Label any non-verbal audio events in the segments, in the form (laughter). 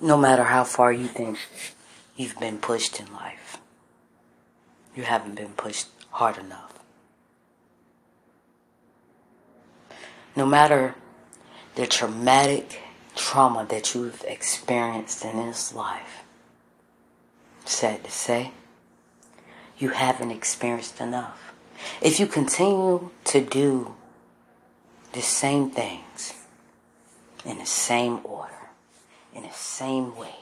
no matter how far you think you've been pushed in life, you haven't been pushed hard enough. No matter the traumatic trauma that you've experienced in this life, sad to say, you haven't experienced enough. If you continue to do the same things in the same order, in the same way,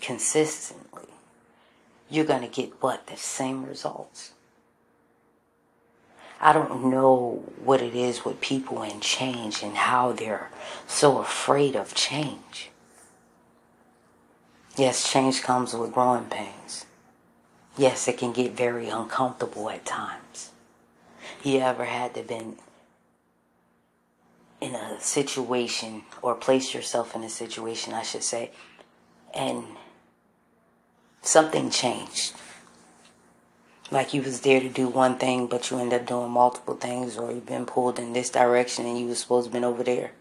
consistently, you're going to get what? The same results. I don't know what it is with people and change and how they're so afraid of change. Yes, change comes with growing pains. Yes, it can get very uncomfortable at times. You ever had to been in a situation or place yourself in a situation, I should say, and something changed. Like you was there to do one thing, but you end up doing multiple things, or you've been pulled in this direction and you was supposed to been over there.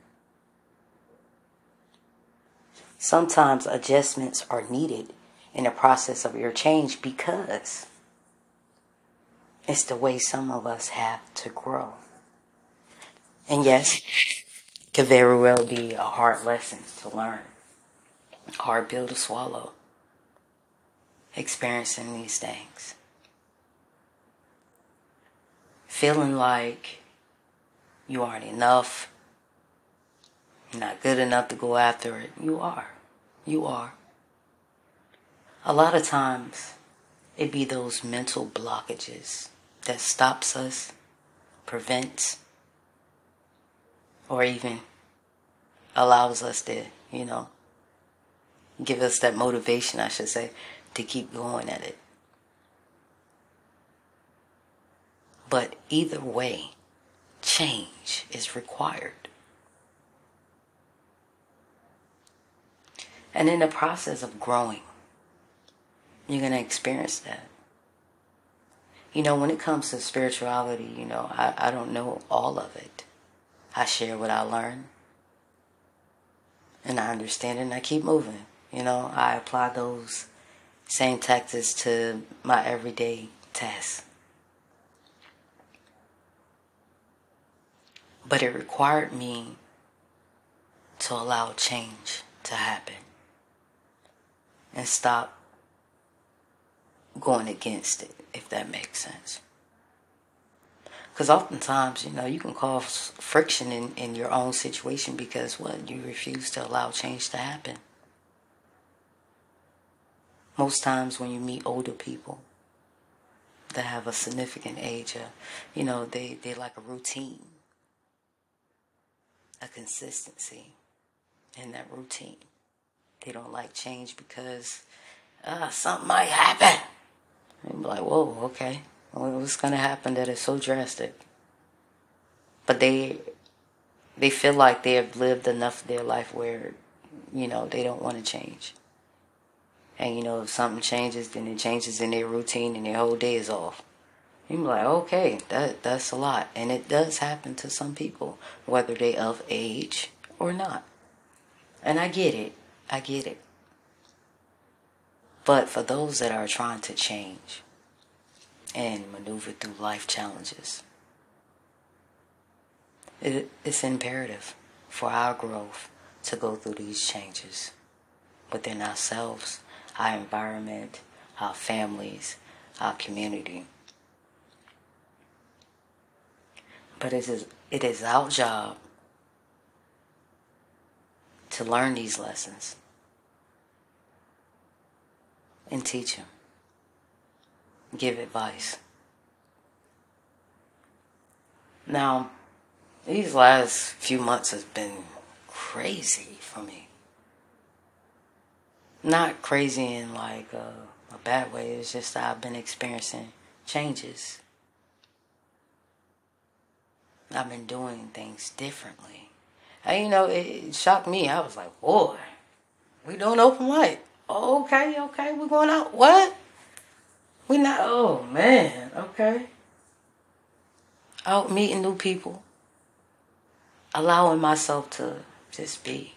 Sometimes adjustments are needed in the process of your change because it's the way some of us have to grow. And yes, could very well be a hard lesson to learn, hard pill to swallow, experiencing these things. Feeling like you aren't enough, not good enough to go after it. You are. You are. A lot of times, it be those mental blockages that stops us, prevents, or even allows us to, you know, give us that motivation, I should say, to keep going at it. But either way, change is required. And in the process of growing, you're going to experience that. You know, when it comes to spirituality, you know, I, I don't know all of it. I share what I learn. And I understand it and I keep moving. You know, I apply those same tactics to my everyday tasks. But it required me to allow change to happen and stop going against it, if that makes sense. Because oftentimes, you know, you can cause friction in, in your own situation because what? You refuse to allow change to happen. Most times when you meet older people that have a significant age, uh, you know, they, they like a routine, a consistency in that routine. They don't like change because uh, something might happen. And be like, whoa, okay. What's going to happen that is so drastic? But they they feel like they have lived enough of their life where, you know, they don't want to change. And, you know, if something changes, then it changes in their routine and their whole day is off. You're like, okay, that that's a lot. And it does happen to some people, whether they of age or not. And I get it. I get it. But for those that are trying to change and maneuver through life challenges, it's imperative for our growth to go through these changes within ourselves, our environment, our families, our community. But it is, it is our job to learn these lessons and teach him. Give advice. Now, these last few months has been crazy for me. Not crazy in like a, a bad way. It's just I've been experiencing changes. I've been doing things differently. And you know, it, it shocked me. I was like, boy, we doing open mic okay, okay, we're going out. What? We not. Oh man. Okay. Out meeting new people. Allowing myself to just be.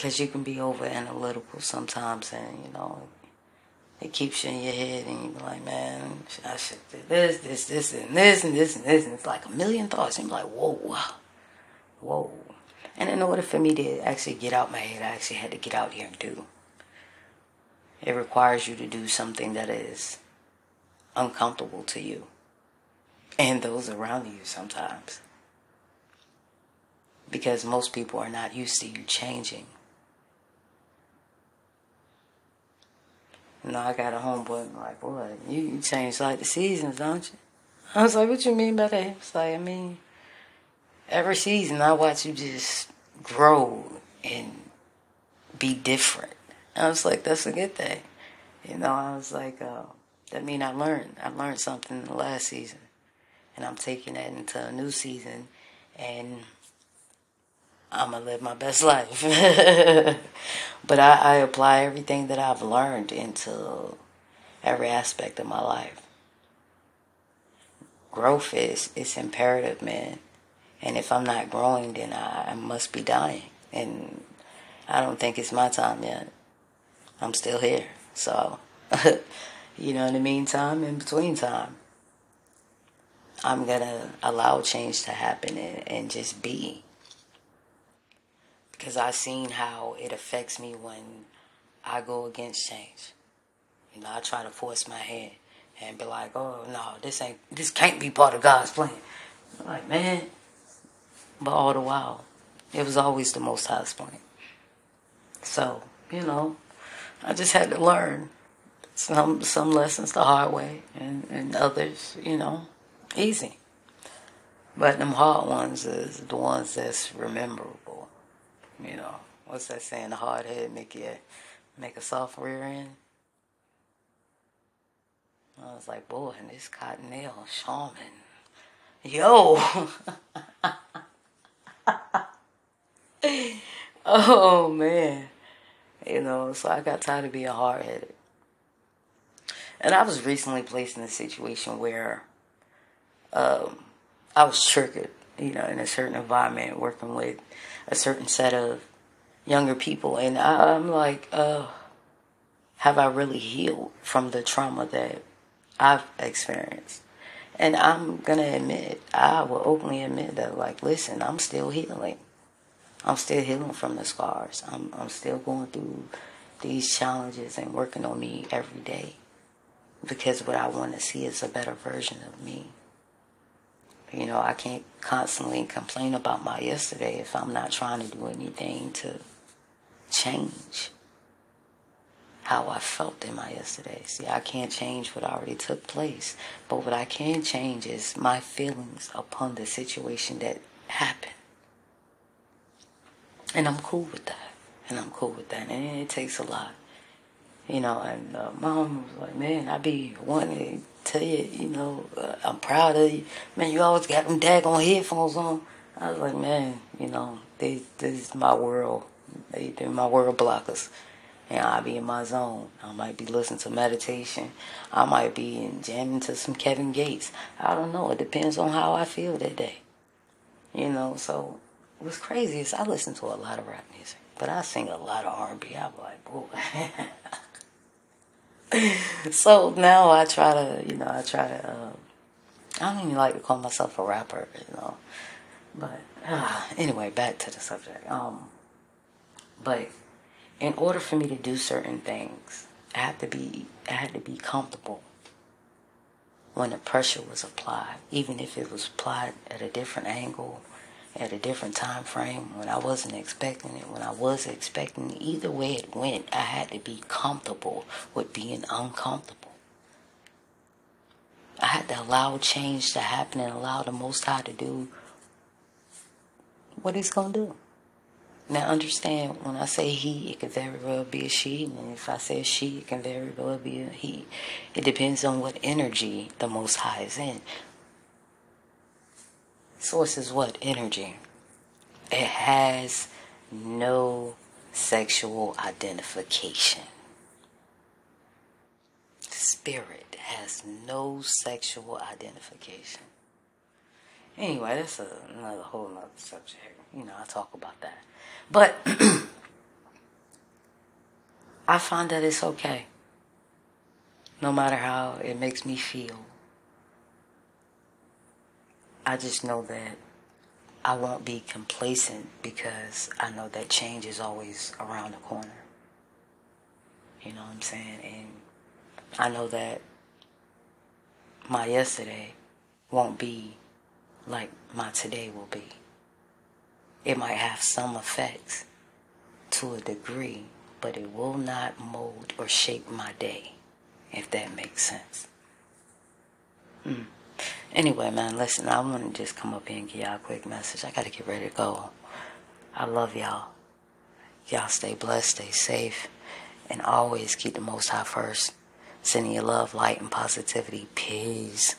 because you can be over analytical sometimes, and you know, it keeps you in your head, and you be like, man, I should do this, this, this, and this, and this, and this, and it's like a million thoughts, and you're like, whoa, whoa. And in order for me to actually get out my head, I actually had to get out here and do. It requires you to do something that is uncomfortable to you and those around you sometimes. Because most people are not used to you changing. You know, I got a homeboy like, boy, you, you change like the seasons, don't you? I was like, what you mean by that? It's like, I mean, every season I watch you just grow and be different. I was like, that's a good thing. You know, I was like, uh, that mean I learned. I learned something in the last season. And I'm taking that into a new season and I'm gonna live my best (laughs) life. but I, I apply everything that I've learned into every aspect of my life. Growth is it's imperative, man. And if I'm not growing, then I, I must be dying. And I don't think it's my time yet. I'm still here. So, (laughs) you know, in the meantime, in between time, I'm going to allow change to happen and, and just be. Because I've seen how it affects me when I go against change. You know, I try to force my hand and be like, oh, no, this ain't, this can't be part of God's plan. I'm like, man, but all the while, it was always the Most High's plan. So, you know, I just had to learn some some lessons the hard way, and, and others, you know, easy. But them hard ones is the ones that's rememberable. You know, what's that saying? The hard head make you make a soft rear end. I was like, boy, and this Cottonelle Charmin, yo. (laughs) oh man. You know, so I got tired of being hard headed. And I was recently placed in a situation where um, I was triggered, you know, in a certain environment, working with a certain set of younger people. And I'm like, uh, have I really healed from the trauma that I've experienced? And I'm going to admit, I will openly admit that, like, listen, I'm still healing. I'm still healing from the scars. I'm, I'm still going through these challenges and working on me every day. Because what I want to see is a better version of me. You know, I can't constantly complain about my yesterday if I'm not trying to do anything to change how I felt in my yesterday. See, I can't change what already took place, but what I can change is my feelings upon the situation that. And I'm cool with that. And I'm cool with that. And it takes a lot. You know, and uh, mom was like, man, I be wanting to tell you, you know, uh, I'm proud of you. Man, you always got them daggone headphones on. I was like, man, you know, they, this is my world. They, they're my world blockers and I'll be in my zone. I might be listening to meditation. I might be jamming to some Kevin Gates. I don't know. It depends on how I feel that day. You know, so what's crazy is I listen to a lot of rap music, but I sing a lot of R&B. I'm like, boy. (laughs) so now I try to, you know, I try to. Uh, I don't even like to call myself a rapper, you know. But uh, anyway, back to the subject. Um, but in order for me to do certain things, I had to be I had to be comfortable when the pressure was applied, even if it was applied at a different angle, at a different time frame, when I wasn't expecting it, when I was expecting it. Either way it went, I had to be comfortable with being uncomfortable. I had to allow change to happen and allow the Most High to do what He's going to do. Now understand when I say he, it could very well be a she, and if I say she, it can very well be a he. It depends on what energy the Most High is in. Source is what energy? It has no sexual identification. Spirit has no sexual identification. Anyway, that's a, another whole other subject. You know, I talk about that. But (clears throat) I find that it's okay. No matter how it makes me feel. I just know that I won't be complacent because I know that change is always around the corner. You know what I'm saying? And I know that my yesterday won't be like my today will be. It might have some effects to a degree, but it will not mold or shape my day, if that makes sense. Mm. Anyway, man, listen, I want to just come up here and give y'all a quick message. I got to get ready to go. I love y'all. Y'all stay blessed, stay safe, and always keep the Most High first. Sending you love, light, and positivity. Peace.